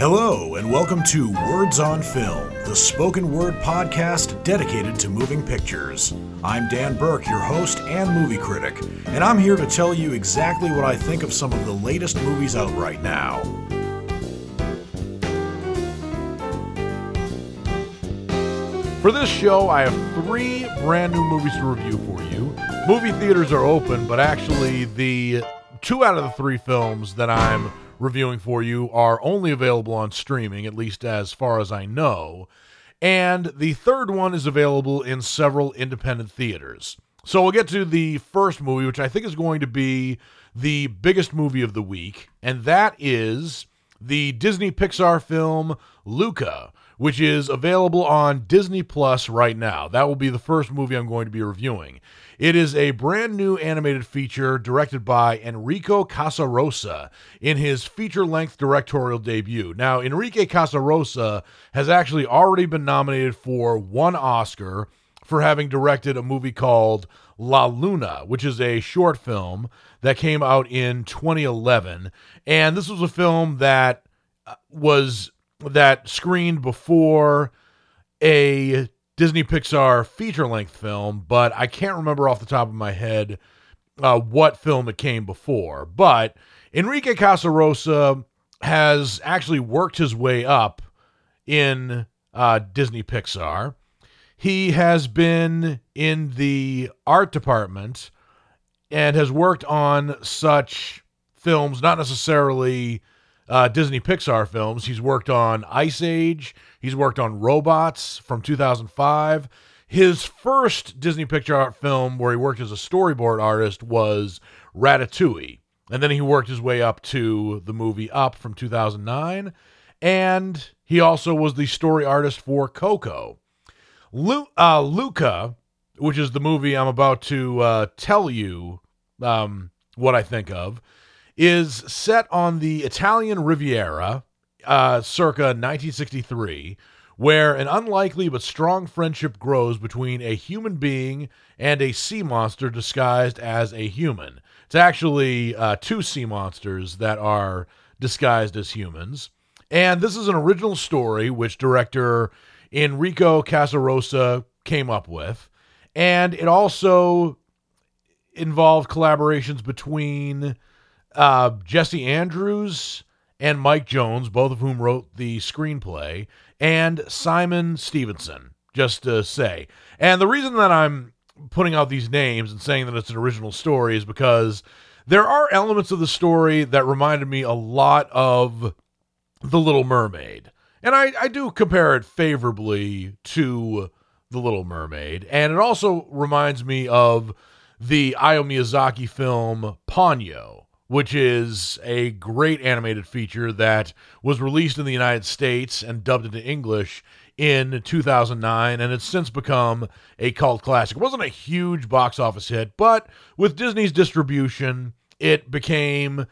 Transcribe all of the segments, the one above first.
Hello, and welcome to Words on Film, the spoken word podcast dedicated to moving pictures. I'm Dan Burke, your host and movie critic, and I'm here to tell you exactly what I think of some of the latest movies out right now. For this show, I have three brand new movies to review for you. Movie theaters are open, but actually, the two out of the three films that I'm reviewing for you are only available on streaming, at least as far as I know. And the third one is available in several independent theaters. So we'll get to the first movie, which I think is going to be the biggest movie of the week, and that is the Disney Pixar film Luca, which is available on Disney Plus right now. That will be the first movie I'm going to be reviewing. It is a brand new animated feature directed by Enrico Casarosa in his feature length directorial debut. Now, Enrique Casarosa has actually already been nominated for one Oscar for having directed a movie called La Luna, which is a short film that came out in 2011. And this was a film that uh, was that screened before a Disney Pixar feature length film, but I can't remember off the top of my head uh, what film it came before. But Enrique Casarosa has actually worked his way up in uh, Disney Pixar. He has been in the art department and has worked on such films, not necessarily uh, Disney Pixar films. He's worked on Ice Age. He's worked on Robots from 2005. His first Disney Pixar film where he worked as a storyboard artist was Ratatouille. And then he worked his way up to the movie Up from 2009. And he also was the story artist for Coco. Lu- uh, Luca, which is the movie I'm about to uh, tell you um, what I think of, is set on the Italian Riviera, uh, circa 1963, where an unlikely but strong friendship grows between a human being and a sea monster disguised as a human. It's actually uh, two sea monsters that are disguised as humans. And this is an original story which director Enrico Casarosa came up with. And it also involved collaborations between uh, Jesse Andrews and Mike Jones, both of whom wrote the screenplay, and Simon Stevenson, just to say. And the reason that I'm putting out these names and saying that it's an original story is because there are elements of the story that reminded me a lot of The Little Mermaid. And I, I do compare it favorably to The Little Mermaid. And it also reminds me of the Hayao Miyazaki film Ponyo which is a great animated feature that was released in the United States and dubbed into English in 2009 and it's since become a cult classic. It wasn't a huge box office hit, but with Disney's distribution, it became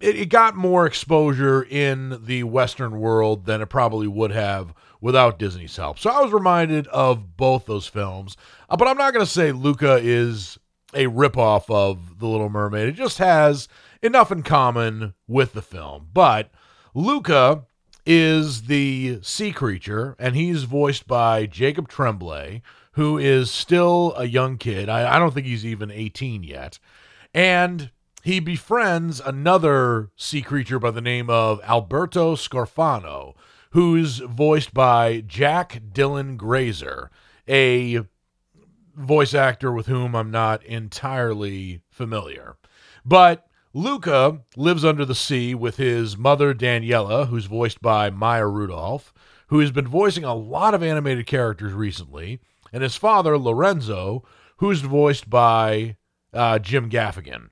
it, it got more exposure in the Western world than it probably would have without Disney's help. So I was reminded of both those films. Uh, but I'm not going to say Luca is a ripoff of The Little Mermaid. It just has enough in common with the film. But Luca is the sea creature, and he's voiced by Jacob Tremblay, who is still a young kid. I, I don't think he's even 18 yet. And he befriends another sea creature by the name of Alberto Scorfano, who's voiced by Jack Dylan Grazer, a voice actor with whom I'm not entirely familiar. But Luca lives under the sea with his mother, Daniela, who's voiced by Maya Rudolph, who has been voicing a lot of animated characters recently, and his father, Lorenzo, who's voiced by uh, Jim Gaffigan.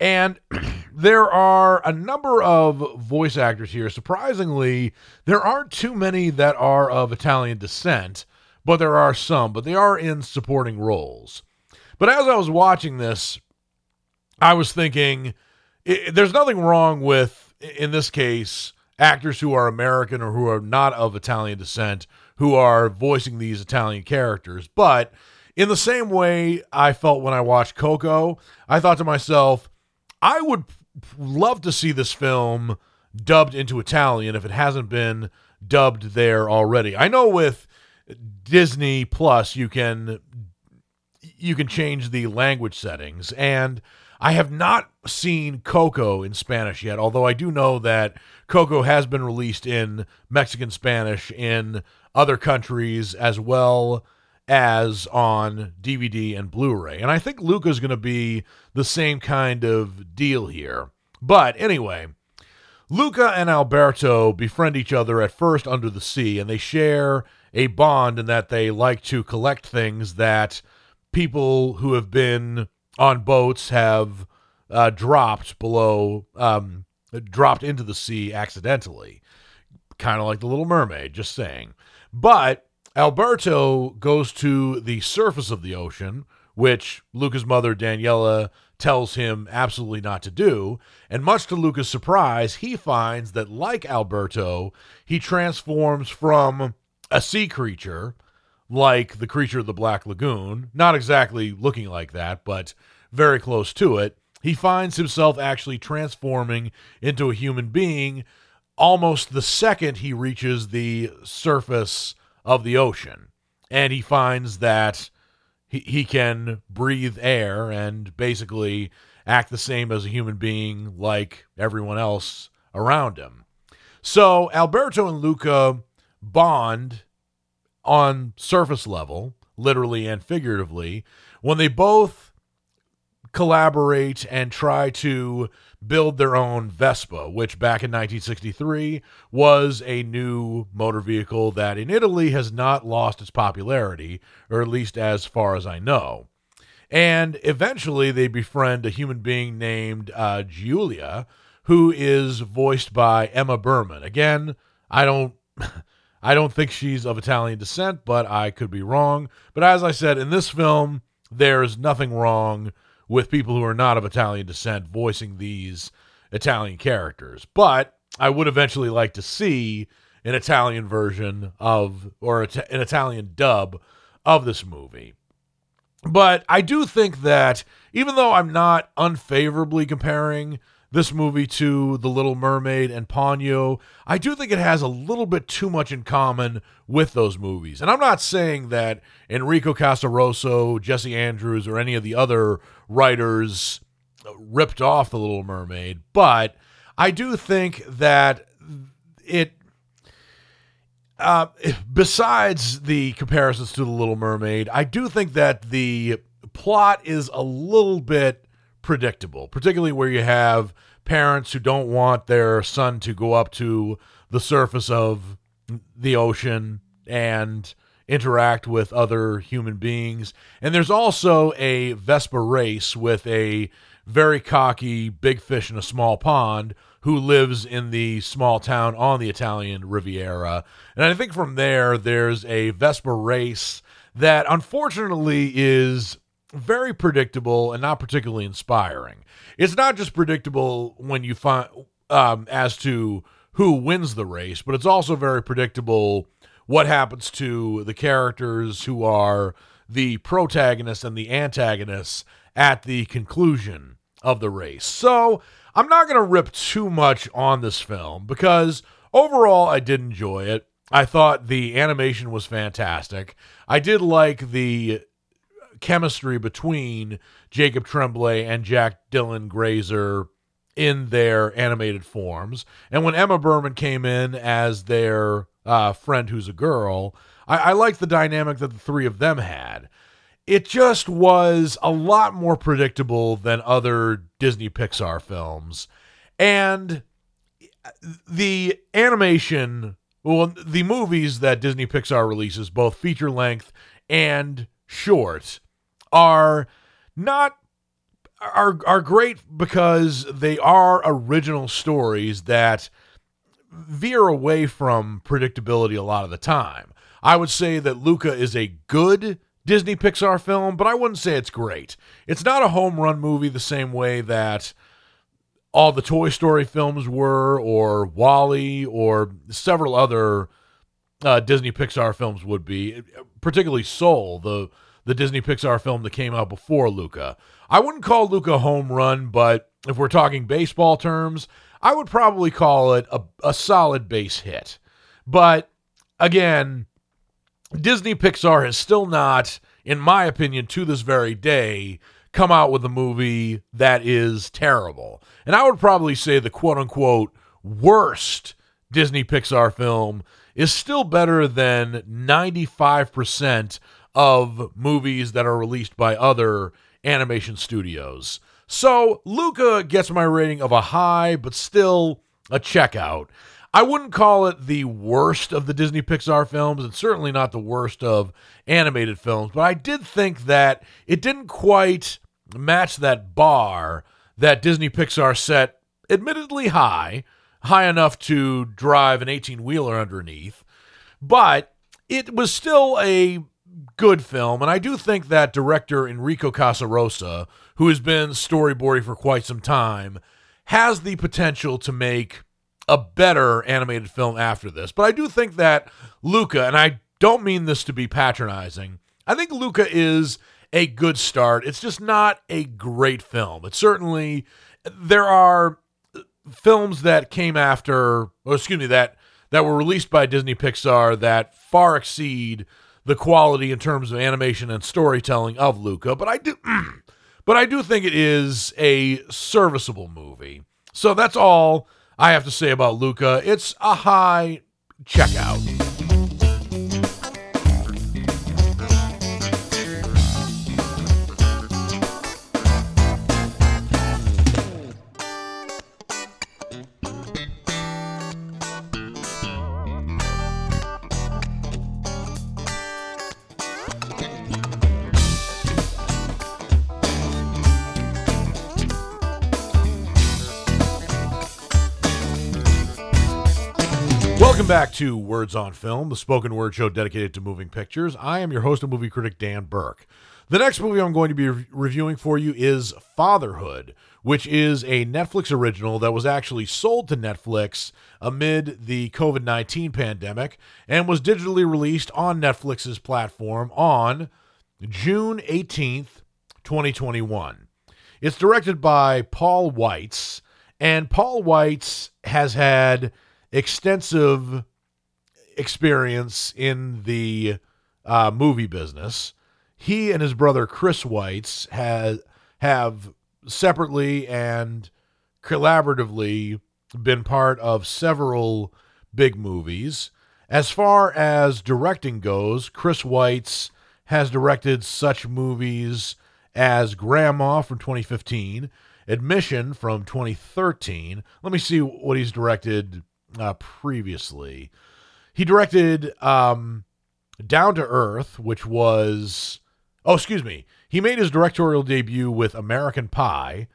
And there are a number of voice actors here. Surprisingly, there aren't too many that are of Italian descent but there are some, but they are in supporting roles. But as I was watching this, I was thinking it, there's nothing wrong with, in this case, actors who are American or who are not of Italian descent who are voicing these Italian characters. But in the same way I felt when I watched Coco, I thought to myself, I would love to see this film dubbed into Italian if it hasn't been dubbed there already. I know with Disney Plus you can you can change the language settings and I have not seen Coco in Spanish yet, although I do know that Coco has been released in Mexican Spanish in other countries as well as on DVD and Blu ray. And I think Luca's going to be the same kind of deal here. But anyway, Luca and Alberto befriend each other at first under the sea, and they share a bond in that they like to collect things that people who have been on boats have uh, dropped below, um, dropped into the sea accidentally. Kind of like the Little Mermaid, just saying. But Alberto goes to the surface of the ocean, which Luca's mother, Daniela, tells him absolutely not to do. And much to Luca's surprise, he finds that, like Alberto, he transforms from a sea creature, like the creature of the Black Lagoon, not exactly looking like that, but very close to it. He finds himself actually transforming into a human being almost the second he reaches the surface of the ocean. And he finds that he, he can breathe air and basically act the same as a human being like everyone else around him. So Alberto and Luca bond on surface level, literally and figuratively, when they both collaborate and try to build their own Vespa, which back in 1963 was a new motor vehicle that in Italy has not lost its popularity, or at least as far as I know. And eventually they befriend a human being named uh, Giulia, who is voiced by Emma Berman. Again, I don't. I don't think she's of Italian descent, but I could be wrong. But as I said, in this film, there's nothing wrong with people who are not of Italian descent voicing these Italian characters. But I would eventually like to see an Italian version of, or an Italian dub of this movie. But I do think that even though I'm not unfavorably comparing this movie to The Little Mermaid and Ponyo, I do think it has a little bit too much in common with those movies. And I'm not saying that Enrico Casarosa, Jesse Andrews, or any of the other writers ripped off The Little Mermaid, but I do think that it. Uh, besides the comparisons to The Little Mermaid, I do think that the plot is a little bit predictable, particularly where you have parents who don't want their son to go up to the surface of the ocean and interact with other human beings. And there's also a Vespa race with a very cocky big fish in a small pond who lives in the small town on the Italian Riviera. And I think from there, there's a Vespa race that unfortunately is very predictable and not particularly inspiring. It's not just predictable when you find um, as to who wins the race, but it's also very predictable what happens to the characters who are the protagonists and the antagonists at the conclusion of the race. So I'm not going to rip too much on this film because overall I did enjoy it. I thought the animation was fantastic. I did like the chemistry between Jacob Tremblay and Jack Dylan Grazer in their animated forms. And when Emma Berman came in as their uh, friend who's a girl, I, I like the dynamic that the three of them had. It just was a lot more predictable than other Disney Pixar films. And the animation, well, the movies that Disney Pixar releases, both feature length and short, are not are are great because they are original stories that veer away from predictability a lot of the time. I would say that Luca is a good Disney Pixar film, but I wouldn't say it's great. It's not a home run movie the same way that all the Toy Story films were, or WALL-E, or several other uh, Disney Pixar films would be, particularly Soul, the the Disney Pixar film that came out before Luca. I wouldn't call Luca home run, but if we're talking baseball terms, I would probably call it a, a solid base hit. But again, Disney Pixar has still not, in my opinion, to this very day, come out with a movie that is terrible. And I would probably say the quote unquote worst Disney Pixar film is still better than 95% of movies that are released by other animation studios. So Luca gets my rating of a high, but still a checkout. I wouldn't call it the worst of the Disney Pixar films. It's certainly not the worst of animated films, but I did think that it didn't quite match that bar that Disney Pixar set, admittedly high, high enough to drive an 18 wheeler underneath, but it was still a good film. And I do think that director Enrico Casarosa, who has been storyboarding for quite some time, has the potential to make a better animated film after this. But I do think that Luca, and I don't mean this to be patronizing, I think Luca is a good start. It's just not a great film. It's certainly, there are films that came after, or excuse me, that that were released by Disney Pixar that far exceed the quality in terms of animation and storytelling of Luca, but I do but I do think it is a serviceable movie. So that's all I have to say about Luca. It's a high checkout. Back to Words on Film, the spoken word show dedicated to moving pictures. I am your host and movie critic, Dan Burke. The next movie I'm going to be re- reviewing for you is Fatherhood, which is a Netflix original that was actually sold to Netflix amid the COVID 19 pandemic and was digitally released on Netflix's platform on June 18th, 2021. It's directed by Paul Weitz, and Paul Weitz has had extensive experience in the uh, movie business. He and his brother Chris Weitz had have separately and collaboratively been part of several big movies. As far as directing goes, Chris Weitz has directed such movies as Grandma from 2015, Admission from 2013. Let me see what he's directed uh, previously. He directed um, Down to Earth, which was oh, excuse me. He made his directorial debut with American Pie.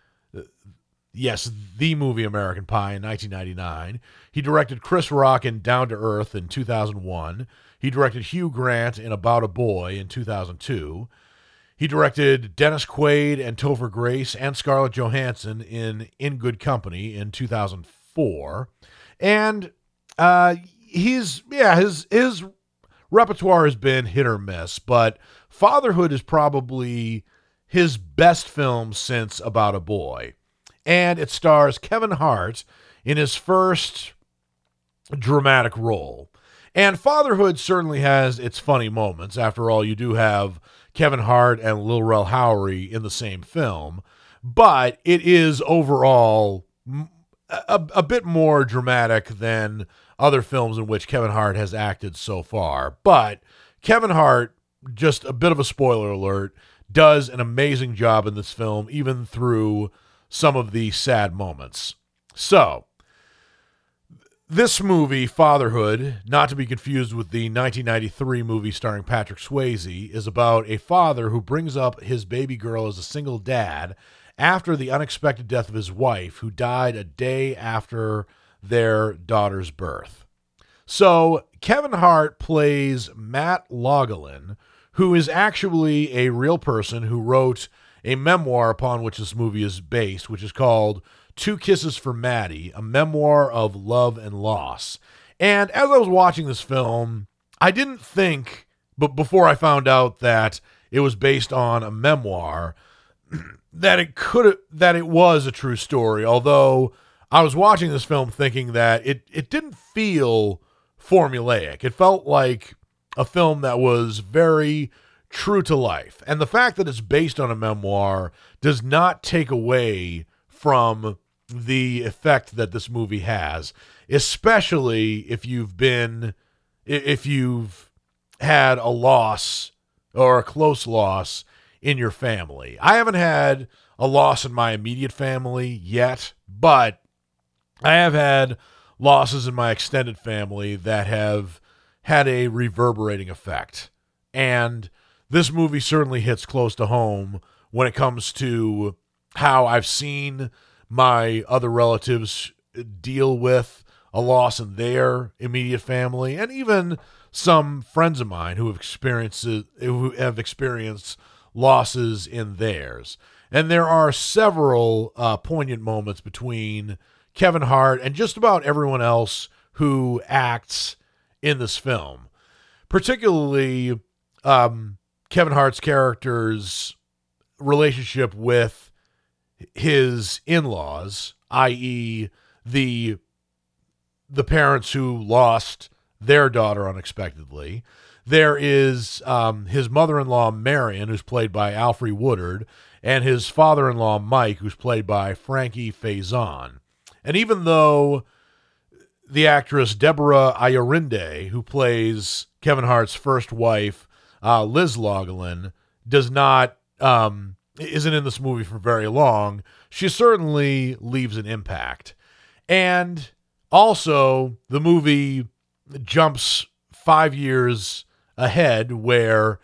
Yes, the movie American Pie in 1999. He directed Chris Rock in Down to Earth in 2001. He directed Hugh Grant in About a Boy in 2002. He directed Dennis Quaid and Topher Grace and Scarlett Johansson in In Good Company in 2004 and uh, he's yeah his his repertoire has been hit or miss, but Fatherhood is probably his best film since About a Boy, and it stars Kevin Hart in his first dramatic role. And Fatherhood certainly has its funny moments. After all, you do have Kevin Hart and Lil Rel Howery in the same film, but it is overall a, a bit more dramatic than other films in which Kevin Hart has acted so far. But Kevin Hart, just a bit of a spoiler alert, does an amazing job in this film, even through some of the sad moments. So, this movie, Fatherhood, not to be confused with the 1993 movie starring Patrick Swayze, is about a father who brings up his baby girl as a single dad after the unexpected death of his wife, who died a day after their daughter's birth. So Kevin Hart plays Matt Logelin, who is actually a real person who wrote a memoir upon which this movie is based, which is called Two Kisses for Maddie, a memoir of love and loss. And as I was watching this film, I didn't think, but before I found out that it was based on a memoir, that it could that it was a true story, although I was watching this film thinking that it it didn't feel formulaic. It felt like a film that was very true to life. And the fact that it's based on a memoir does not take away from the effect that this movie has, especially if you've been if you've had a loss or a close loss in your family. I haven't had a loss in my immediate family yet, but I have had losses in my extended family that have had a reverberating effect. And this movie certainly hits close to home when it comes to how I've seen my other relatives deal with a loss in their immediate family and even some friends of mine who have experienced who have experienced losses in theirs. And there are several uh, poignant moments between Kevin Hart and just about everyone else who acts in this film, particularly um, Kevin Hart's character's relationship with his in-laws, i.e., the the parents who lost their daughter unexpectedly. There is um, his mother-in-law Marion, who's played by Alfre Woodard, and his father-in-law Mike, who's played by Frankie Faison. And even though the actress Deborah Ayorinde, who plays Kevin Hart's first wife, uh, Liz Logelin, does not um, isn't in this movie for very long, she certainly leaves an impact. And also, the movie jumps five years ahead, where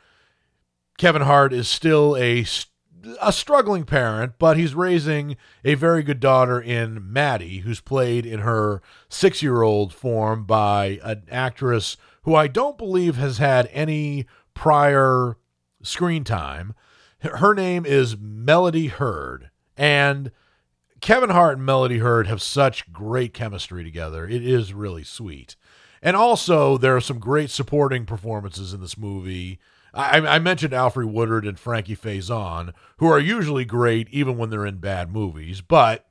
Kevin Hart is still a a struggling parent, but he's raising a very good daughter in Maddie, who's played in her six year old form by an actress who I don't believe has had any prior screen time. Her name is Melody Hurd. And Kevin Hart and Melody Hurd have such great chemistry together. It is really sweet. And also, there are some great supporting performances in this movie. I, I mentioned Alfre Woodard and Frankie Faison, who are usually great even when they're in bad movies, but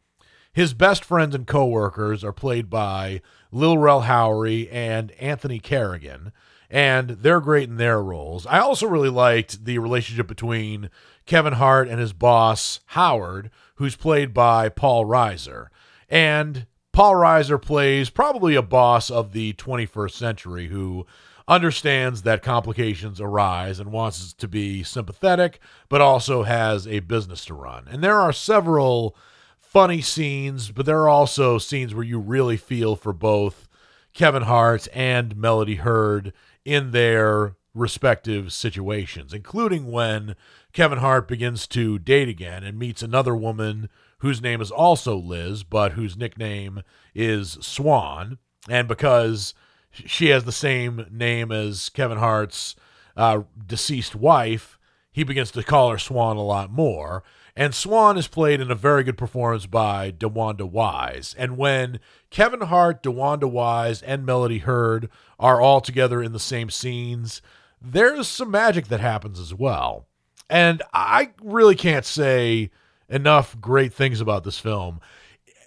his best friends and coworkers are played by Lil Rel Howery and Anthony Carrigan and they're great in their roles. I also really liked the relationship between Kevin Hart and his boss, Howard, who's played by Paul Reiser. And Paul Reiser plays probably a boss of the 21st century who understands that complications arise and wants to be sympathetic, but also has a business to run. And there are several funny scenes, but there are also scenes where you really feel for both Kevin Hart and Melody Hurd in their respective situations, including when Kevin Hart begins to date again and meets another woman whose name is also Liz, but whose nickname is Swan. And because she has the same name as Kevin Hart's uh, deceased wife, he begins to call her Swan a lot more. And Swan is played in a very good performance by DeWanda Wise. And when Kevin Hart, DeWanda Wise, and Melody Hurd are all together in the same scenes, there's some magic that happens as well. And I really can't say enough great things about this film.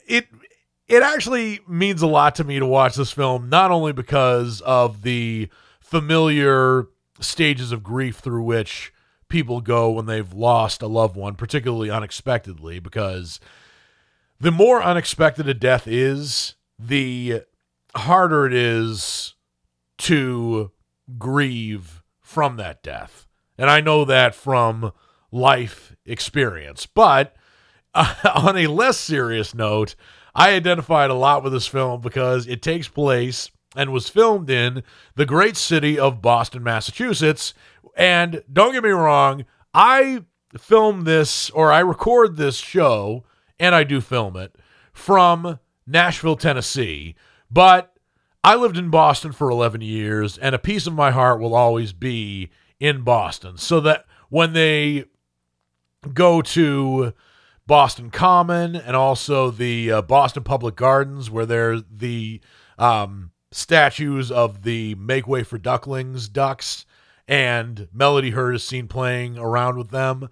It it actually means a lot to me to watch this film, not only because of the familiar stages of grief through which people go when they've lost a loved one, particularly unexpectedly, because the more unexpected a death is, the harder it is to grieve from that death. And I know that from life experience. But uh, on a less serious note, I identified a lot with this film because it takes place and was filmed in the great city of Boston, Massachusetts, and don't get me wrong, I film this or I record this show, and I do film it from Nashville, Tennessee. But I lived in Boston for 11 years, and a piece of my heart will always be in Boston. So that when they go to Boston Common and also the uh, Boston Public Gardens, where there's the um, statues of the Make Way for Ducklings ducks and Melody Hurd is seen playing around with them.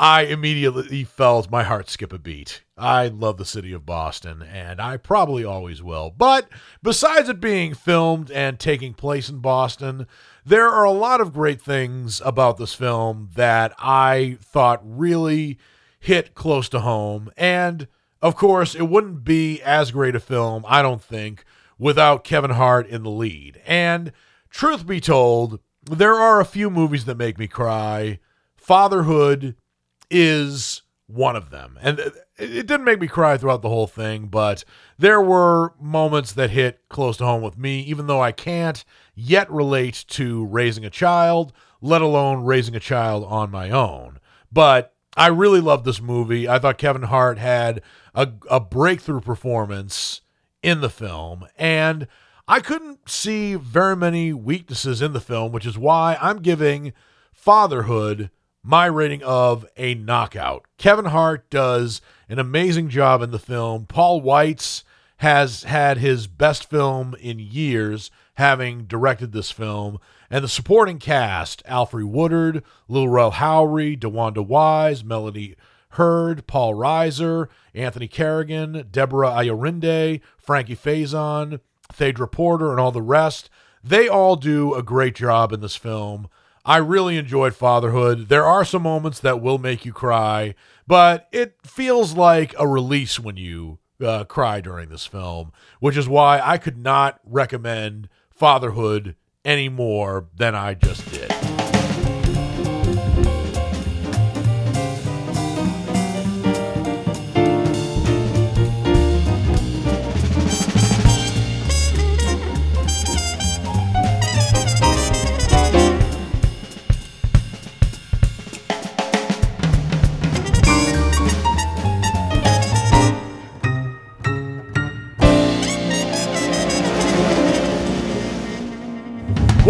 I immediately felt my heart skip a beat. I love the city of Boston, and I probably always will. But besides it being filmed and taking place in Boston, there are a lot of great things about this film that I thought really hit close to home. And of course, it wouldn't be as great a film, I don't think, without Kevin Hart in the lead. And truth be told, there are a few movies that make me cry. Fatherhood is one of them. And it didn't make me cry throughout the whole thing, but there were moments that hit close to home with me, even though I can't yet relate to raising a child, let alone raising a child on my own. But I really loved this movie. I thought Kevin Hart had a, a breakthrough performance in the film, and I couldn't see very many weaknesses in the film, which is why I'm giving Fatherhood my rating of a knockout. Kevin Hart does an amazing job in the film. Paul Weitz has had his best film in years, having directed this film. And the supporting cast Alfre Woodard, Lil Rel Howery, DeWanda Wise, Melanie Hurd, Paul Reiser, Anthony Carrigan, Deborah Ayorinde, Frankie Faison, Phaedra Porter, and all the rest. They all do a great job in this film. I really enjoyed Fatherhood. There are some moments that will make you cry, but it feels like a release when you uh, cry during this film, which is why I could not recommend Fatherhood any more than I just did.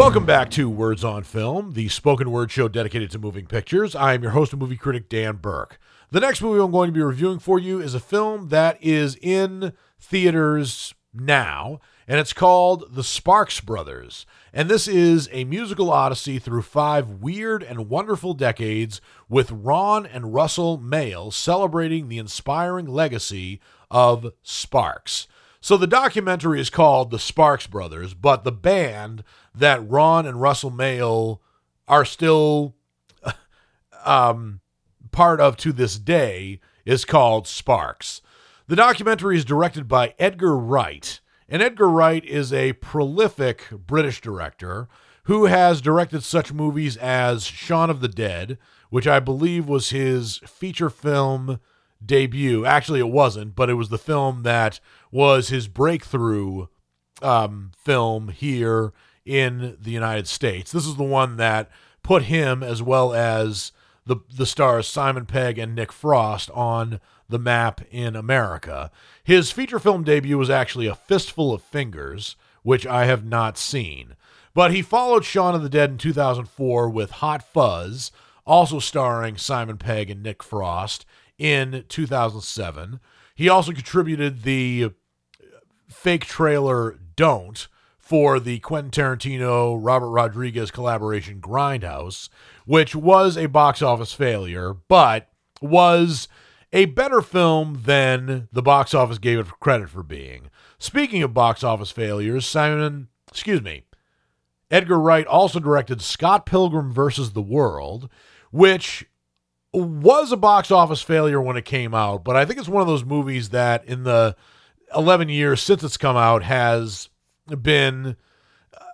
Welcome back to Words on Film, the spoken word show dedicated to moving pictures. I am your host and movie critic, Dan Burke. The next movie I'm going to be reviewing for you is a film that is in theaters now, and it's called The Sparks Brothers. And this is a musical odyssey through five weird and wonderful decades with Ron and Russell Mael celebrating the inspiring legacy of Sparks. So the documentary is called The Sparks Brothers, but the band that Ron and Russell Mael are still um, part of to this day is called Sparks. The documentary is directed by Edgar Wright, and Edgar Wright is a prolific British director who has directed such movies as Shaun of the Dead, which I believe was his feature film debut. Actually, it wasn't, but it was the film that was his breakthrough um, film here in the United States. This is the one that put him, as well as the the stars Simon Pegg and Nick Frost, on the map in America. His feature film debut was actually A Fistful of Fingers, which I have not seen. But he followed Shaun of the Dead in 2004 with Hot Fuzz, also starring Simon Pegg and Nick Frost in 2007. He also contributed the fake trailer Don't, for the Quentin Tarantino Robert Rodriguez collaboration Grindhouse, which was a box office failure, but was a better film than the box office gave it credit for being. Speaking of box office failures, Simon, excuse me, Edgar Wright also directed Scott Pilgrim versus the World, which was a box office failure when it came out, but I think it's one of those movies that in the 11 years since it's come out has been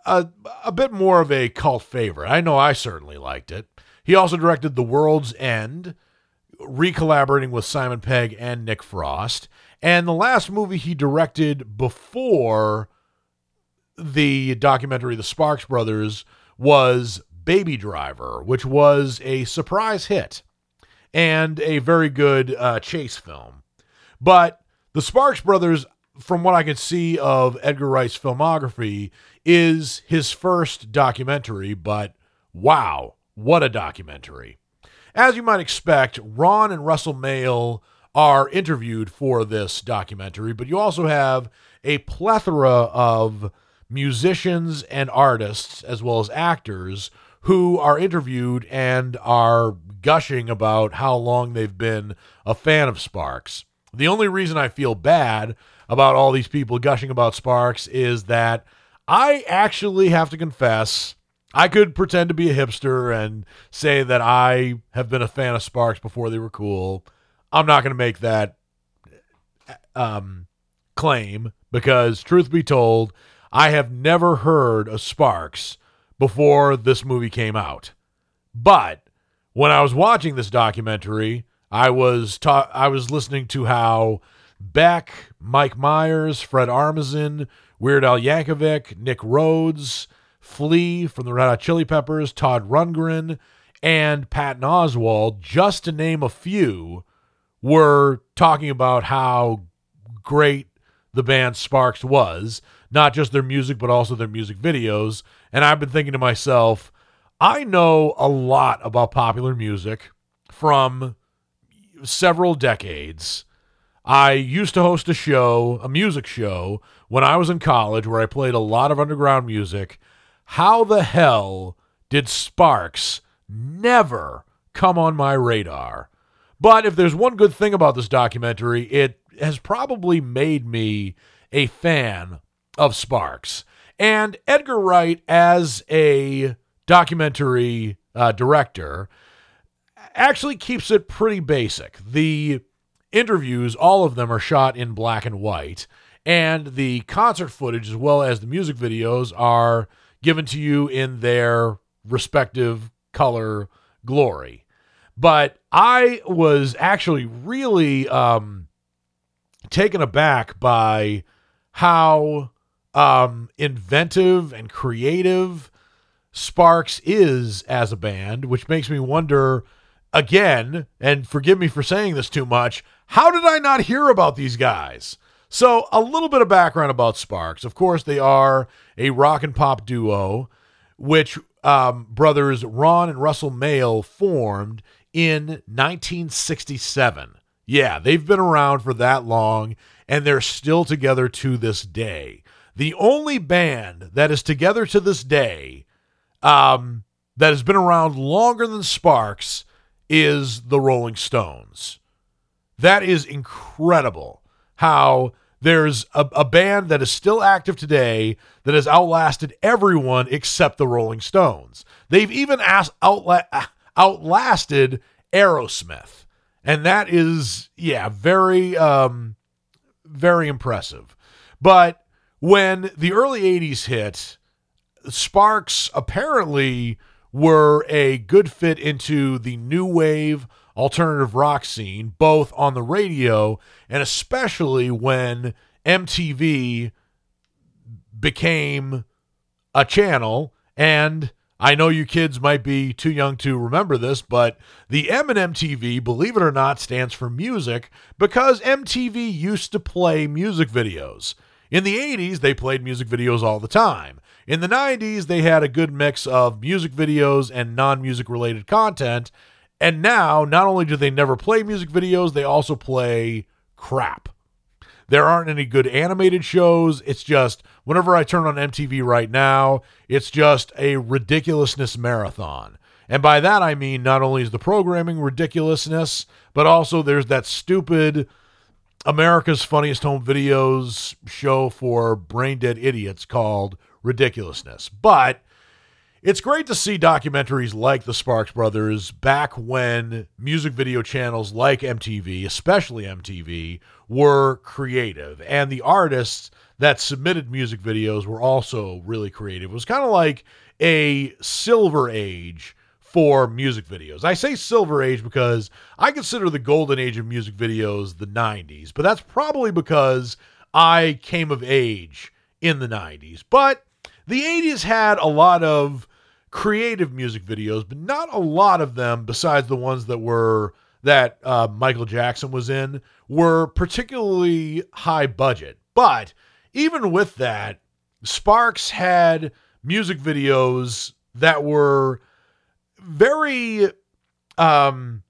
a, a bit more of a cult favorite. I know I certainly liked it. He also directed The World's End, recollaborating with Simon Pegg and Nick Frost. And the last movie he directed before the documentary The Sparks Brothers was Baby Driver, which was a surprise hit and a very good uh, chase film. But The Sparks Brothers from what I can see of Edgar Wright's filmography, is his first documentary, but wow, what a documentary. As you might expect, Ron and Russell Mael are interviewed for this documentary, but you also have a plethora of musicians and artists, as well as actors, who are interviewed and are gushing about how long they've been a fan of Sparks. The only reason I feel bad about all these people gushing about Sparks is that I actually have to confess I could pretend to be a hipster and say that I have been a fan of Sparks before they were cool. I'm not going to make that um, claim because, truth be told, I have never heard of Sparks before this movie came out. But when I was watching this documentary, I was ta- I was listening to how Beck, Mike Myers, Fred Armisen, Weird Al Yankovic, Nick Rhodes, Flea from the Red Hot Chili Peppers, Todd Rundgren, and Patton Oswalt, just to name a few, were talking about how great the band Sparks was, not just their music, but also their music videos. And I've been thinking to myself, I know a lot about popular music from several decades. I used to host a show, a music show, when I was in college where I played a lot of underground music. How the hell did Sparks never come on my radar? But if there's one good thing about this documentary, it has probably made me a fan of Sparks. And Edgar Wright, as a documentary uh, director, actually keeps it pretty basic. The interviews, all of them are shot in black and white, and the concert footage, as well as the music videos, are given to you in their respective color glory. But I was actually really um, taken aback by how um, inventive and creative Sparks is as a band, which makes me wonder again, and forgive me for saying this too much, how did I not hear about these guys? So, a little bit of background about Sparks. Of course, they are a rock and pop duo, which um, brothers Ron and Russell Mael formed in 1967. Yeah, they've been around for that long, and they're still together to this day. The only band that is together to this day um, that has been around longer than Sparks is the Rolling Stones. That is incredible how there's a, a, band that is still active today that has outlasted everyone except the Rolling Stones. They've even asked, outla- outlasted Aerosmith. And that is, yeah, very, um, very impressive. But when the early 80s hit, Sparks apparently were a good fit into the new wave alternative rock scene, both on the radio and especially when MTV became a channel. And I know you kids might be too young to remember this, but the M in MTV, believe it or not, stands for music because MTV used to play music videos. In the 80s, they played music videos all the time. In the 90s, they had a good mix of music videos and non music related content. And now, not only do they never play music videos, they also play crap. There aren't any good animated shows. It's just whenever I turn on MTV right now, it's just a ridiculousness marathon. And by that I mean not only is the programming ridiculousness, but also there's that stupid America's Funniest Home Videos show for brain dead idiots called Ridiculousness. But it's great to see documentaries like the Sparks Brothers back when music video channels like MTV, especially MTV, were creative. And the artists that submitted music videos were also really creative. It was kind of like a silver age for music videos. I say silver age because I consider the golden age of music videos the 90s, but that's probably because I came of age in the 90s. But the 80s had a lot of creative music videos, but not a lot of them, besides the ones that were that uh, Michael Jackson was in, were particularly high budget. But even with that, Sparks had music videos that were very, um,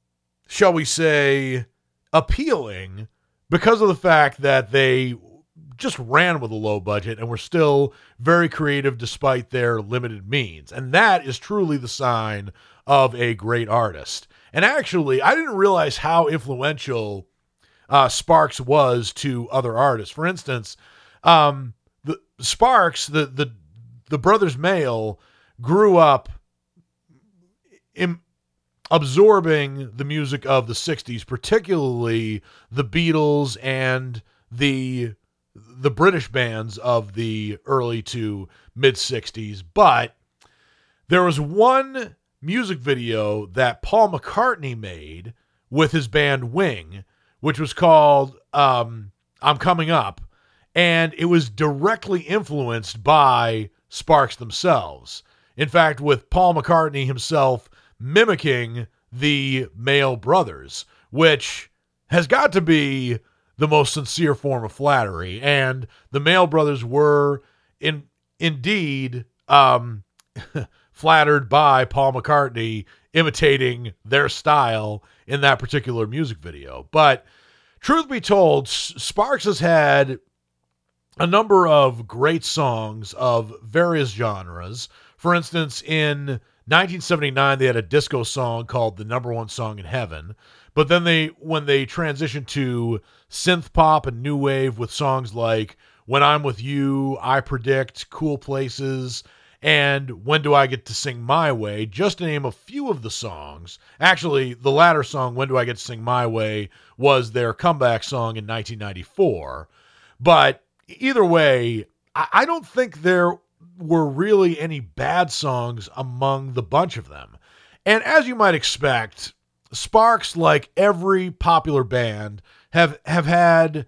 shall we say, appealing because of the fact that they just ran with a low budget and were still very creative despite their limited means. And that is truly the sign of a great artist. And actually, I didn't realize how influential uh, Sparks was to other artists. For instance, um, the Sparks, the the the brothers Mael, grew up in, absorbing the music of the '60s, particularly the Beatles and the the British bands of the early to mid 60s. But there was one music video that Paul McCartney made with his band Wing, which was called um, I'm Coming Up. And it was directly influenced by Sparks themselves. In fact, with Paul McCartney himself mimicking the Mael brothers, which has got to be the most sincere form of flattery. And the Mael brothers were in indeed um, flattered by Paul McCartney imitating their style in that particular music video. But truth be told, Sparks has had a number of great songs of various genres. For instance, in 1979, they had a disco song called The Number One Song in Heaven. But then they, when they transitioned to synth pop and new wave with songs like When I'm With You, I Predict, Cool Places, and When Do I Get to Sing My Way, just to name a few of the songs. Actually, the latter song, When Do I Get to Sing My Way, was their comeback song in 1994. But either way, I don't think there were really any bad songs among the bunch of them. And as you might expect, Sparks, like every popular band, have have had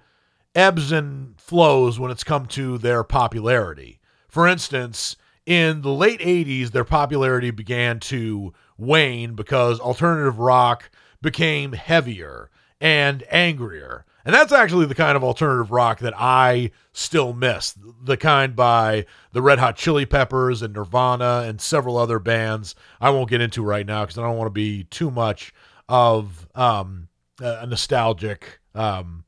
ebbs and flows when it's come to their popularity. For instance, in the late 80s, their popularity began to wane because alternative rock became heavier and angrier. And that's actually the kind of alternative rock that I still miss. The kind by the Red Hot Chili Peppers and Nirvana and several other bands I won't get into right now because I don't want to be too much of um, a nostalgic um,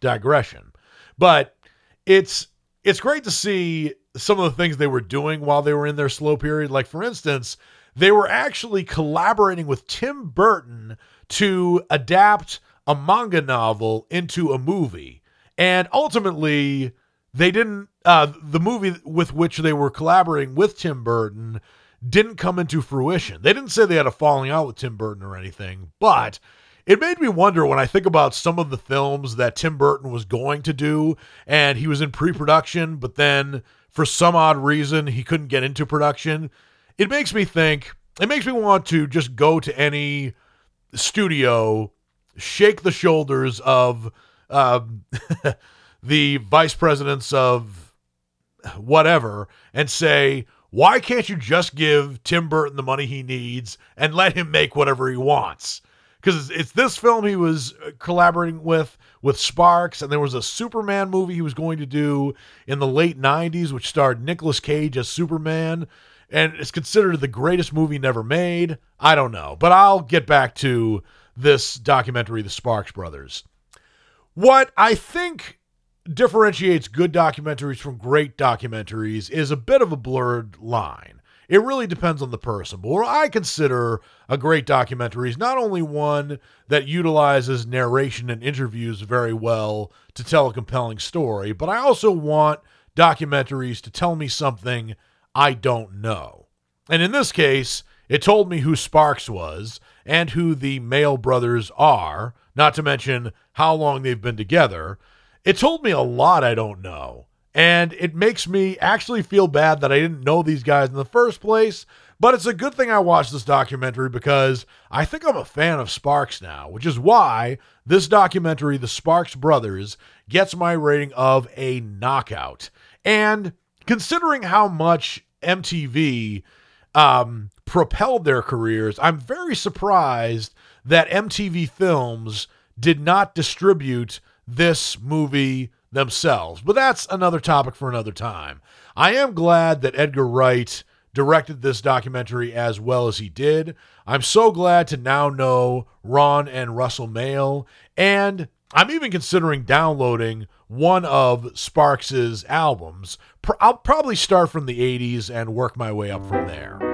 digression. But it's it's great to see some of the things they were doing while they were in their slow period. Like, for instance, they were actually collaborating with Tim Burton to adapt a manga novel into a movie. And ultimately, they didn't, uh, the movie with which they were collaborating with Tim Burton didn't come into fruition. They didn't say they had a falling out with Tim Burton or anything, but it made me wonder when I think about some of the films that Tim Burton was going to do and he was in pre production, but then for some odd reason he couldn't get into production. It makes me think, it makes me want to just go to any studio, shake the shoulders of um, the vice presidents of whatever, and say, why can't you just give Tim Burton the money he needs and let him make whatever he wants? because it's this film he was uh, collaborating with with Sparks, and there was a Superman movie he was going to do in the late '90s, which starred Nicolas Cage as Superman, and it's considered the greatest movie never made. I don't know, but I'll get back to this documentary, The Sparks Brothers. What I think differentiates good documentaries from great documentaries is a bit of a blurred line. It really depends on the person. But what I consider a great documentary is not only one that utilizes narration and interviews very well to tell a compelling story, but I also want documentaries to tell me something I don't know. And in this case, it told me who Sparks was and who the Mael brothers are, not to mention how long they've been together. It told me a lot I don't know. And it makes me actually feel bad that I didn't know these guys in the first place. But it's a good thing I watched this documentary because I think I'm a fan of Sparks now, which is why this documentary, The Sparks Brothers, gets my rating of a knockout. And considering how much MTV um, propelled their careers, I'm very surprised that MTV Films did not distribute this movie themselves. But that's another topic for another time. I am glad that Edgar Wright directed this documentary as well as he did. I'm so glad to now know Ron and Russell Mael, and I'm even considering downloading one of Sparks's albums. I'll probably start from the 80s and work my way up from there.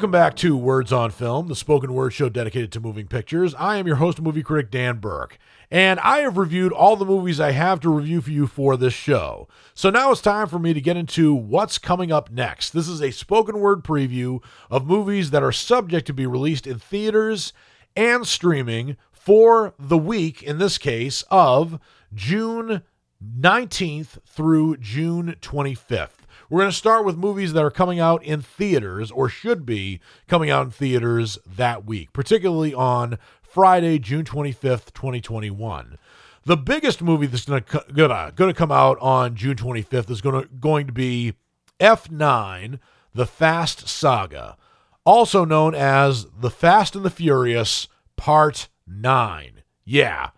Welcome back to Words on Film, the spoken word show dedicated to moving pictures. I am your host, movie critic Dan Burke, and I have reviewed all the movies I have to review for you for this show. So now it's time for me to get into what's coming up next. This is a spoken word preview of movies that are subject to be released in theaters and streaming for the week, in this case, of June 19th through June 25th. We're going to start with movies that are coming out in theaters or should be coming out in theaters that week, particularly on Friday, June 25th, 2021. The biggest movie that's going to gonna, gonna come out on June 25th is to going to be F9: The Fast Saga, also known as The Fast and the Furious Part 9. Yeah.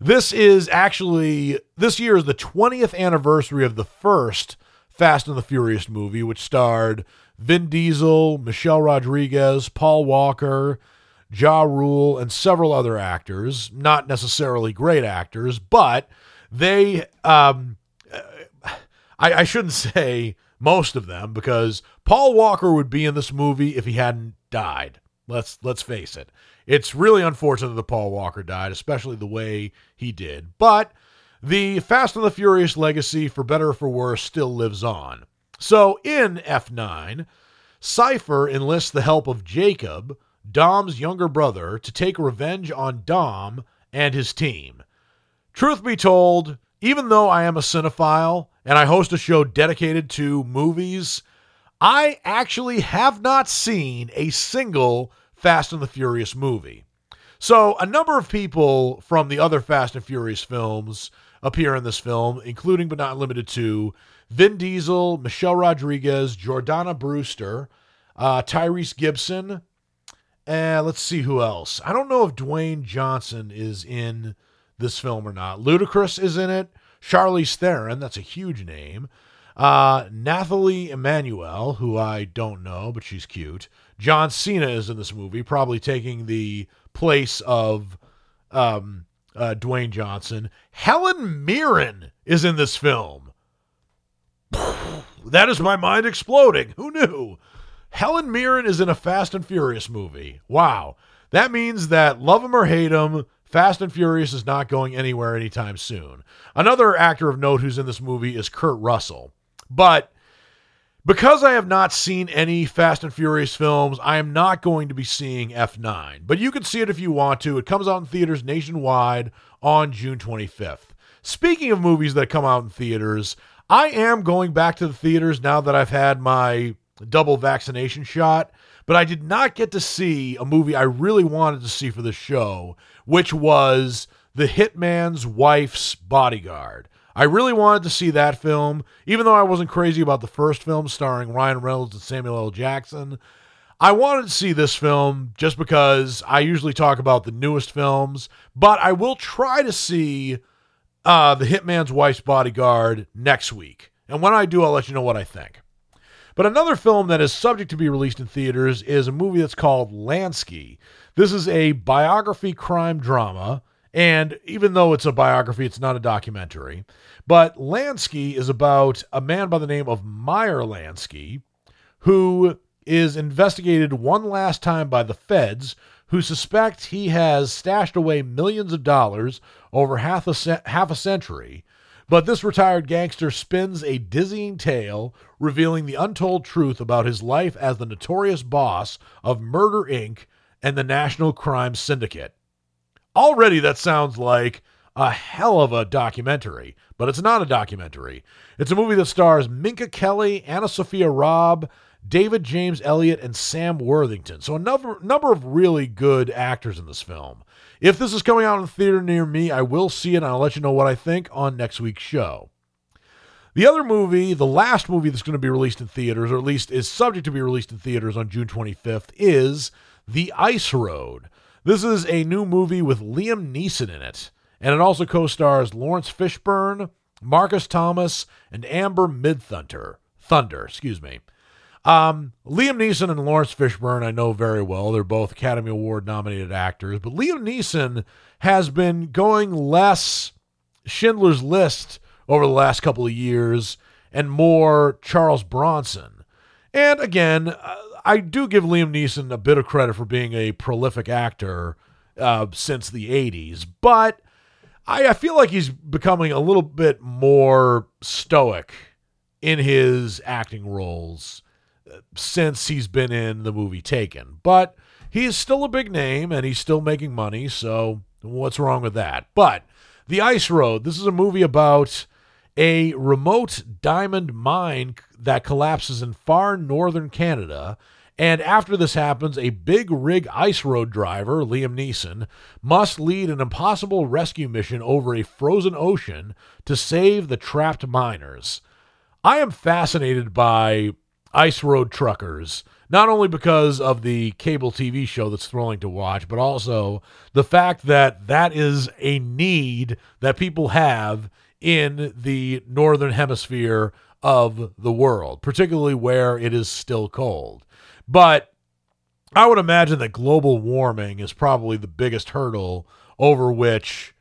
This is actually this year is the 20th anniversary of the first Fast and the Furious movie, which starred Vin Diesel, Michelle Rodriguez, Paul Walker, Ja Rule, and several other actors. Not necessarily great actors, but they, um, I, I shouldn't say most of them because Paul Walker would be in this movie if he hadn't died. Let's let's face it. It's really unfortunate that Paul Walker died, especially the way he did. But the Fast and the Furious legacy, for better or for worse, still lives on. So in F9, Cypher enlists the help of Jacob, Dom's younger brother, to take revenge on Dom and his team. Truth be told, even though I am a cinephile and I host a show dedicated to movies, I actually have not seen a single Fast and the Furious movie. So, a number of people from the other Fast and Furious films appear in this film, including but not limited to Vin Diesel, Michelle Rodriguez, Jordana Brewster, uh, Tyrese Gibson, and let's see who else. I don't know if Dwayne Johnson is in this film or not. Ludacris is in it. Charlize Theron, that's a huge name. Uh, Nathalie Emmanuel, who I don't know, but she's cute. John Cena is in this movie, probably taking the place of um, uh, Dwayne Johnson. Helen Mirren is in this film. that is my mind exploding. Who knew? Helen Mirren is in a Fast and Furious movie. Wow. That means that love him or hate him, Fast and Furious is not going anywhere anytime soon. Another actor of note who's in this movie is Kurt Russell. But because I have not seen any Fast and Furious films, I am not going to be seeing F9. But you can see it if you want to. It comes out in theaters nationwide on June 25th. Speaking of movies that come out in theaters, I am going back to the theaters now that I've had my double vaccination shot, but I did not get to see a movie I really wanted to see for the show, which was The Hitman's Wife's Bodyguard. I really wanted to see that film, even though I wasn't crazy about the first film starring Ryan Reynolds and Samuel L. Jackson. I wanted to see this film just because I usually talk about the newest films, but I will try to see uh, The Hitman's Wife's Bodyguard next week. And when I do, I'll let you know what I think. But another film that is subject to be released in theaters is a movie that's called Lansky. This is a biography crime drama and even though it's a biography, it's not a documentary. But Lansky is about a man by the name of Meyer Lansky, who is investigated one last time by the feds, who suspect he has stashed away millions of dollars over half a, half a century. But this retired gangster spins a dizzying tale revealing the untold truth about his life as the notorious boss of Murder Inc. and the National Crime Syndicate. Already, that sounds like a hell of a documentary, but it's not a documentary. It's a movie that stars Minka Kelly, AnnaSophia Robb, David James Elliott, and Sam Worthington. So a number number of really good actors in this film. If this is coming out in the theater near me, I will see it and I'll let you know what I think on next week's show. The other movie, the last movie that's going to be released in theaters, or at least is subject to be released in theaters on June 25th, is The Ice Road. This is a new movie with Liam Neeson in it, and it also co stars Laurence Fishburne, Marcus Thomas, and Amber Midthunder. Thunder, excuse me. Um, Liam Neeson and Laurence Fishburne, I know very well. They're both Academy Award nominated actors, but Liam Neeson has been going less Schindler's List over the last couple of years and more Charles Bronson. And again, uh, I do give Liam Neeson a bit of credit for being a prolific actor uh, since the 80s, but I, I feel like he's becoming a little bit more stoic in his acting roles since he's been in the movie Taken. But he's still a big name and he's still making money, so what's wrong with that? But The Ice Road, this is a movie about a remote diamond mine that collapses in far northern Canada. And after this happens, a big rig ice road driver, Liam Neeson, must lead an impossible rescue mission over a frozen ocean to save the trapped miners. I am fascinated by Ice Road Truckers, not only because of the cable TV show that's thrilling to watch, but also the fact that that is a need that people have in the northern hemisphere of the world, particularly where it is still cold. But I would imagine that global warming is probably the biggest hurdle over which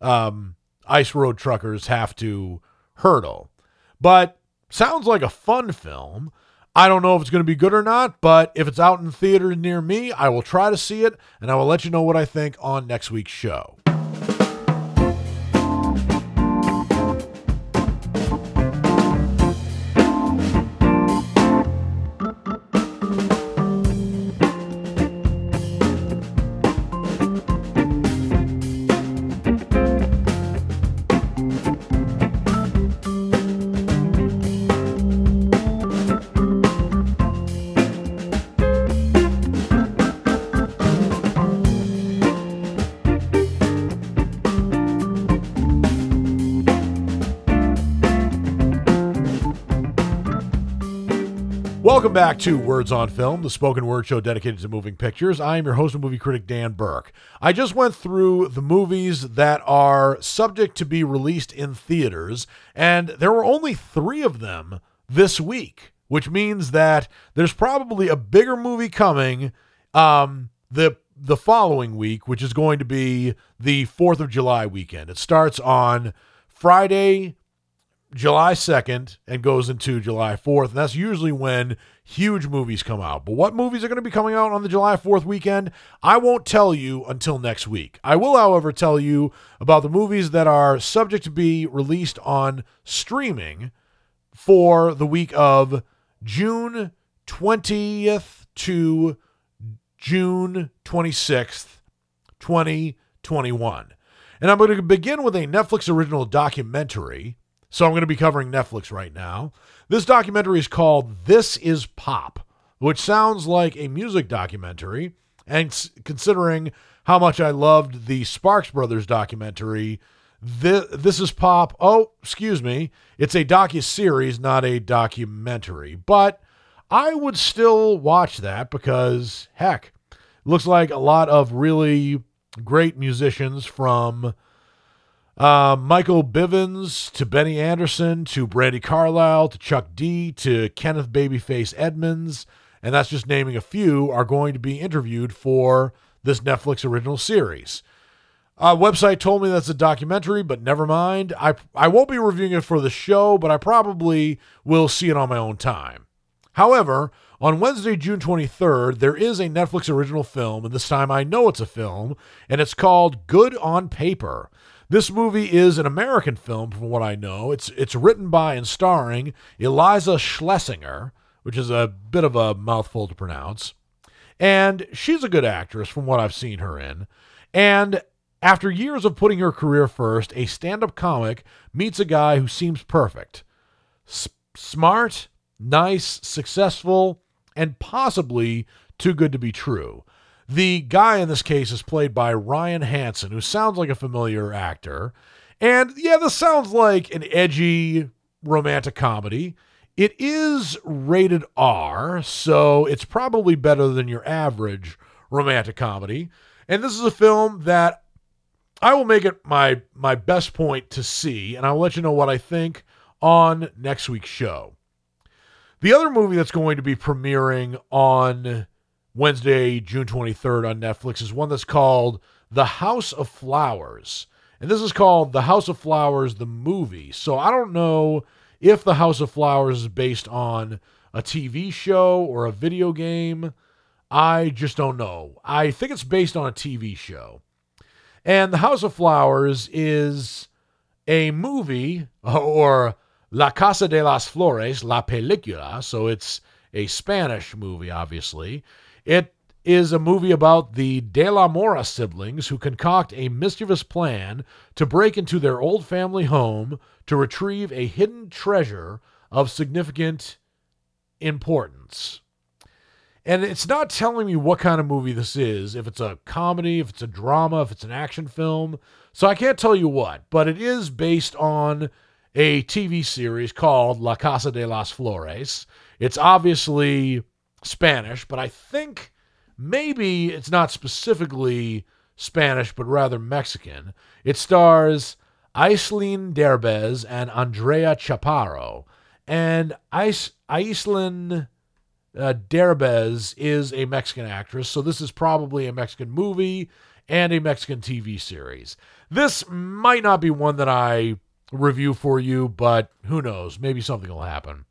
um, ice road truckers have to hurdle. But sounds like a fun film. I don't know if it's going to be good or not, but if it's out in theaters near me, I will try to see it and I will let you know what I think on next week's show. Welcome back to Words on Film, the spoken word show dedicated to moving pictures. I am your host and movie critic, Dan Burke. I just went through the movies that are subject to be released in theaters, and there were only three of them this week, which means that there's probably a bigger movie coming um, the the following week, which is going to be the 4th of July weekend. It starts on Friday, July 2nd and goes into July 4th. And that's usually when huge movies come out. But what movies are going to be coming out on the July 4th weekend? I won't tell you until next week. I will, however, tell you about the movies that are subject to be released on streaming for the week of June 20th to June 26th, 2021. And I'm going to begin with a Netflix original documentary so I'm going to be covering Netflix right now. This documentary is called This Is Pop, which sounds like a music documentary. And considering how much I loved the Sparks Brothers documentary, this, this is Pop. Oh, excuse me. It's a docu series, not a documentary. But I would still watch that because, heck, looks like a lot of really great musicians from uh, Michael Bivins to Benny Andersson to Brandi Carlile to Chuck D to Kenneth Babyface Edmonds, and that's just naming a few, are going to be interviewed for this Netflix original series. Uh, website told me that's a documentary, but never mind. I I won't be reviewing it for the show, but I probably will see it on my own time. However, on Wednesday, June 23rd, there is a Netflix original film, and this time I know it's a film, and it's called Good on Paper. This movie is an American film, from what I know. It's it's written by and starring Iliza Shlesinger, which is a bit of a mouthful to pronounce. And she's a good actress from what I've seen her in. And after years of putting her career first, a stand up comic meets a guy who seems perfect. S- smart, nice, successful, and possibly too good to be true. The guy in this case is played by Ryan Hansen, who sounds like a familiar actor. And yeah, this sounds like an edgy romantic comedy. It is rated R, so it's probably better than your average romantic comedy. And this is a film that I will make it my my best point to see, and I'll let you know what I think on next week's show. The other movie that's going to be premiering on Wednesday, June 23rd on Netflix is one that's called The House of Flowers. And this is called The House of Flowers, the movie. So I don't know if The House of Flowers is based on a TV show or a video game. I just don't know. I think it's based on a TV show. And The House of Flowers is a movie or La Casa de las Flores, La Película. So it's a Spanish movie, obviously. It is a movie about the De La Mora siblings who concoct a mischievous plan to break into their old family home to retrieve a hidden treasure of significant importance. And it's not telling me what kind of movie this is, if it's a comedy, if it's a drama, if it's an action film. So I can't tell you what, but it is based on a TV series called La Casa de las Flores. It's obviously Spanish, but I think maybe it's not specifically Spanish, but rather Mexican. It stars Aislinn Derbez and Andrea Chaparro. And Ais- Aislinn uh, Derbez is a Mexican actress, so this is probably a Mexican movie and a Mexican TV series. This might not be one that I review for you, but who knows? Maybe something will happen.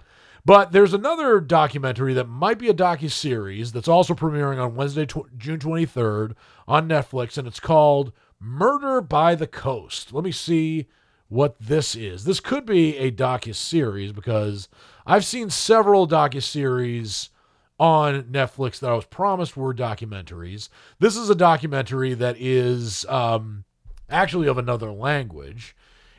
But there's another documentary that might be a docu series that's also premiering on Wednesday, tw- June 23rd on Netflix, and it's called Murder by the Coast. Let me see what this is. This could be a docu series because I've seen several docu series on Netflix that I was promised were documentaries. This is a documentary that is um, actually of another language.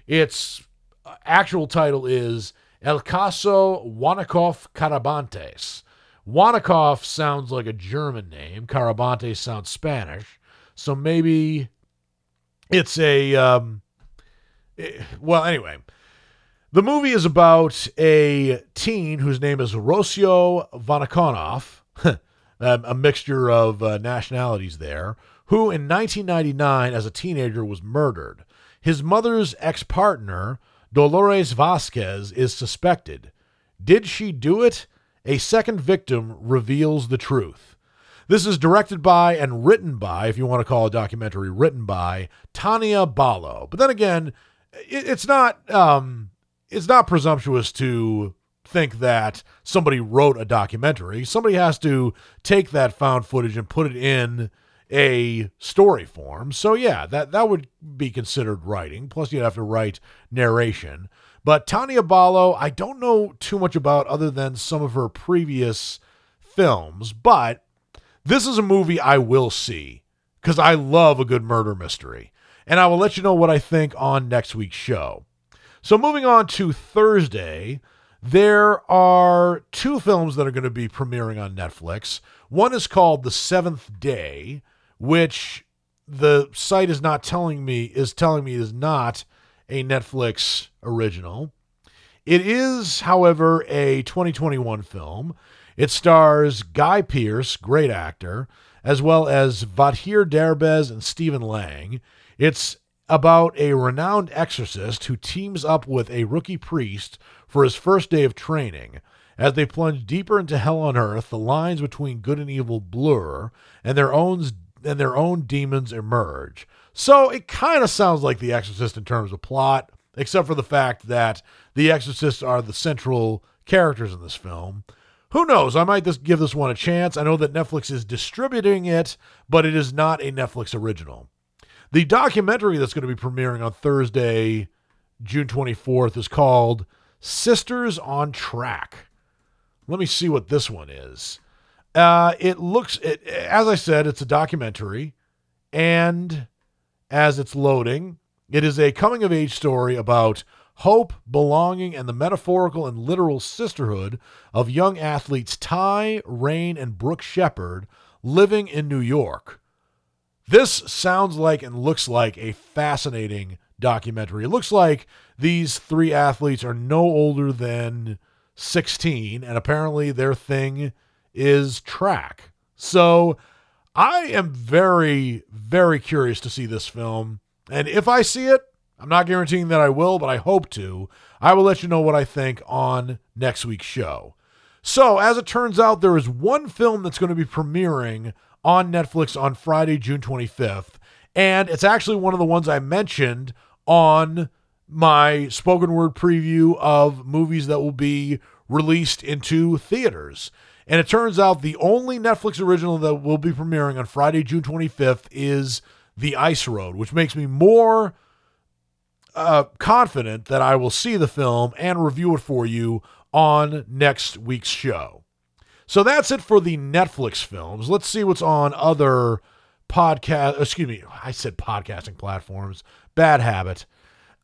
Its uh, actual title is El Caso Wanakov Carabantes. Wanakov sounds like a German name. Carabantes sounds Spanish. So maybe it's a. Um, eh, well, anyway. The movie is about a teen whose name is Rocio Vanakonov, a mixture of uh, nationalities there, who in 1999, as a teenager, was murdered. His mother's ex partner, Dolores Vasquez is suspected. Did she do it? A second victim reveals the truth. This is directed by and written by, if you want to call a documentary, written by Tania Balo. But then again, it's not um, it's not presumptuous to think that somebody wrote a documentary. Somebody has to take that found footage and put it in a story form. So yeah, that that would be considered writing. Plus, you'd have to write narration. But Tania Ballo, I don't know too much about other than some of her previous films. But this is a movie I will see because I love a good murder mystery, and I will let you know what I think on next week's show. So moving on to Thursday. There are two films that are going to be premiering on Netflix. One is called The Seventh Day, which the site is not telling me is telling me is not a Netflix original. It is, however, a 2021 film. It stars Guy Pearce, great actor, as well as Vadhir Derbez and Stephen Lang. It's about a renowned exorcist who teams up with a rookie priest for his first day of training. As they plunge deeper into hell on earth, the lines between good and evil blur, and their own and their own demons emerge. So it kind of sounds like The Exorcist in terms of plot, except for the fact that the Exorcists are the central characters in this film. Who knows? I might just give this one a chance. I know that Netflix is distributing it, but it is not a Netflix original. The documentary that's going to be premiering on Thursday, June 24th, is called Sisters on Track. Let me see what this one is. Uh, it looks, it, as I said, it's a documentary, and as it's loading, it is a coming of age story about hope, belonging, and the metaphorical and literal sisterhood of young athletes Ty, Rain, and Brooke Sheppard living in New York. This sounds like and looks like a fascinating documentary. It looks like these three athletes are no older than 16, and apparently their thing is track. So I am very, very curious to see this film. And if I see it, I'm not guaranteeing that I will, but I hope to. I will let you know what I think on next week's show. So, as it turns out, there is one film that's going to be premiering on Netflix on Friday, June 25th. And it's actually one of the ones I mentioned on my spoken word preview of movies that will be released into theaters. And it turns out the only Netflix original that will be premiering on Friday, June 25th is The Ice Road, which makes me more uh, confident that I will see the film and review it for you on next week's show. So that's it for the Netflix films. Let's see what's on other podcast. Excuse me, I said podcasting platforms. Bad habit.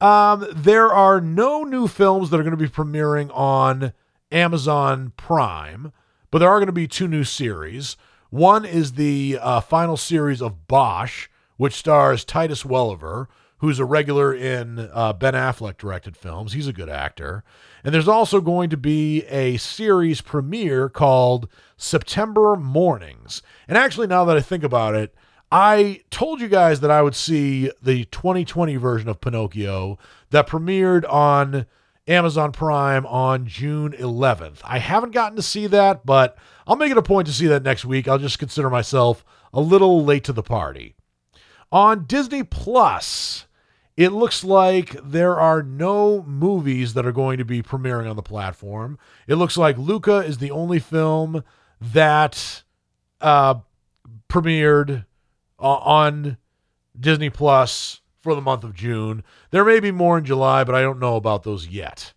Um, there are no new films that are going to be premiering on Amazon Prime, but there are going to be two new series. One is the uh, final series of Bosch, which stars Titus Welliver, who's a regular in uh, Ben Affleck directed films. He's a good actor. And there's also going to be a series premiere called September Mornings. And actually, now that I think about it, I told you guys that I would see the 2020 version of Pinocchio that premiered on Amazon Prime on June 11th. I haven't gotten to see that, but I'll make it a point to see that next week. I'll just consider myself a little late to the party. On Disney Plus, it looks like there are no movies that are going to be premiering on the platform. It looks like Luca is the only film that uh, premiered uh, on Disney Plus for the month of June. There may be more in July, but I don't know about those yet.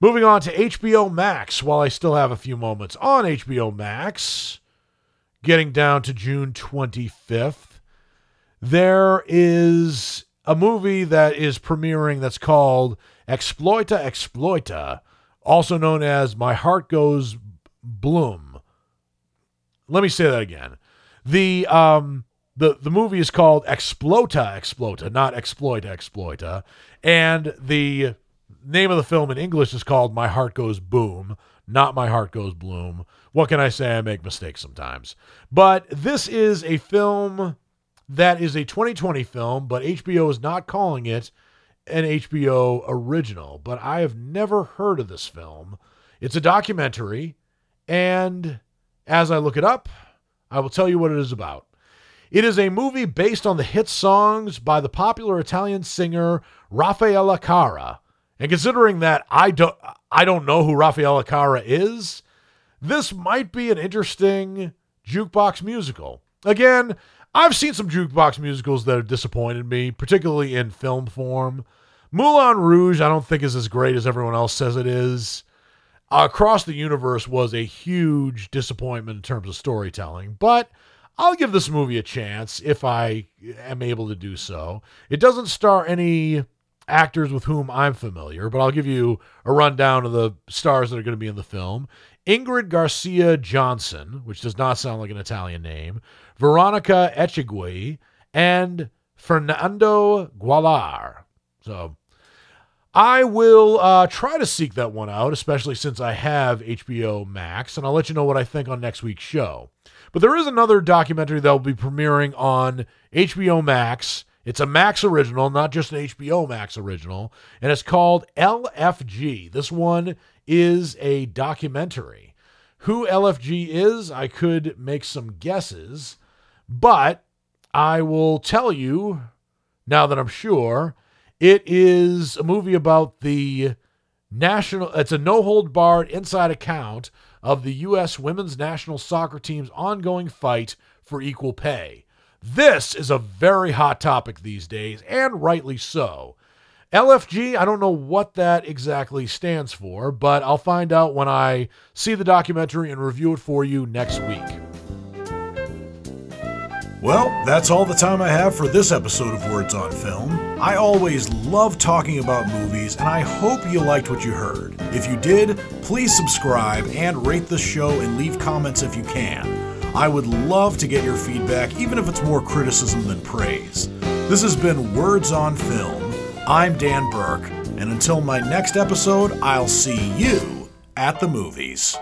Moving on to HBO Max, while I still have a few moments on HBO Max, getting down to June 25th, there is a movie that is premiering that's called Exploita Exploita, also known as My Heart Goes Bloom. Let me say that again. The um the the movie is called Explota Explota, not Exploita Exploita, and the name of the film in English is called My Heart Goes Boom, not My Heart Goes Bloom. What can I say? I make mistakes sometimes. But this is a film that is a 2020 film, but HBO is not calling it an HBO original. But I have never heard of this film. It's a documentary, and as I look it up, I will tell you what it is about. It is a movie based on the hit songs by the popular Italian singer Raffaella Carrà. And considering that I don't I don't know who Raffaella Carrà is, this might be an interesting jukebox musical. Again, I've seen some jukebox musicals that have disappointed me, particularly in film form. Moulin Rouge, I don't think is as great as everyone else says it is. Across the Universe was a huge disappointment in terms of storytelling, but I'll give this movie a chance if I am able to do so. It doesn't star any actors with whom I'm familiar, but I'll give you a rundown of the stars that are going to be in the film. Ingrid Garcia Johnson, which does not sound like an Italian name, Veronica Echegui, and Fernando Guallar. So I will uh, try to seek that one out, especially since I have HBO Max, and I'll let you know what I think on next week's show. But there is another documentary that will be premiering on HBO Max. It's a Max original, not just an HBO Max original, and it's called LFG. This one is a documentary. Who LFG is, I could make some guesses. But I will tell you, now that I'm sure, it is a movie about the national, it's a no hold barred inside account of the U.S. women's national soccer team's ongoing fight for equal pay. This is a very hot topic these days, and rightly so. LFG, I don't know what that exactly stands for, but I'll find out when I see the documentary and review it for you next week. Well, that's all the time I have for this episode of Words on Film. I always love talking about movies, and I hope you liked what you heard. If you did, please subscribe and rate the show and leave comments if you can. I would love to get your feedback, even if it's more criticism than praise. This has been Words on Film. I'm Dan Burke, and until my next episode, I'll see you at the movies.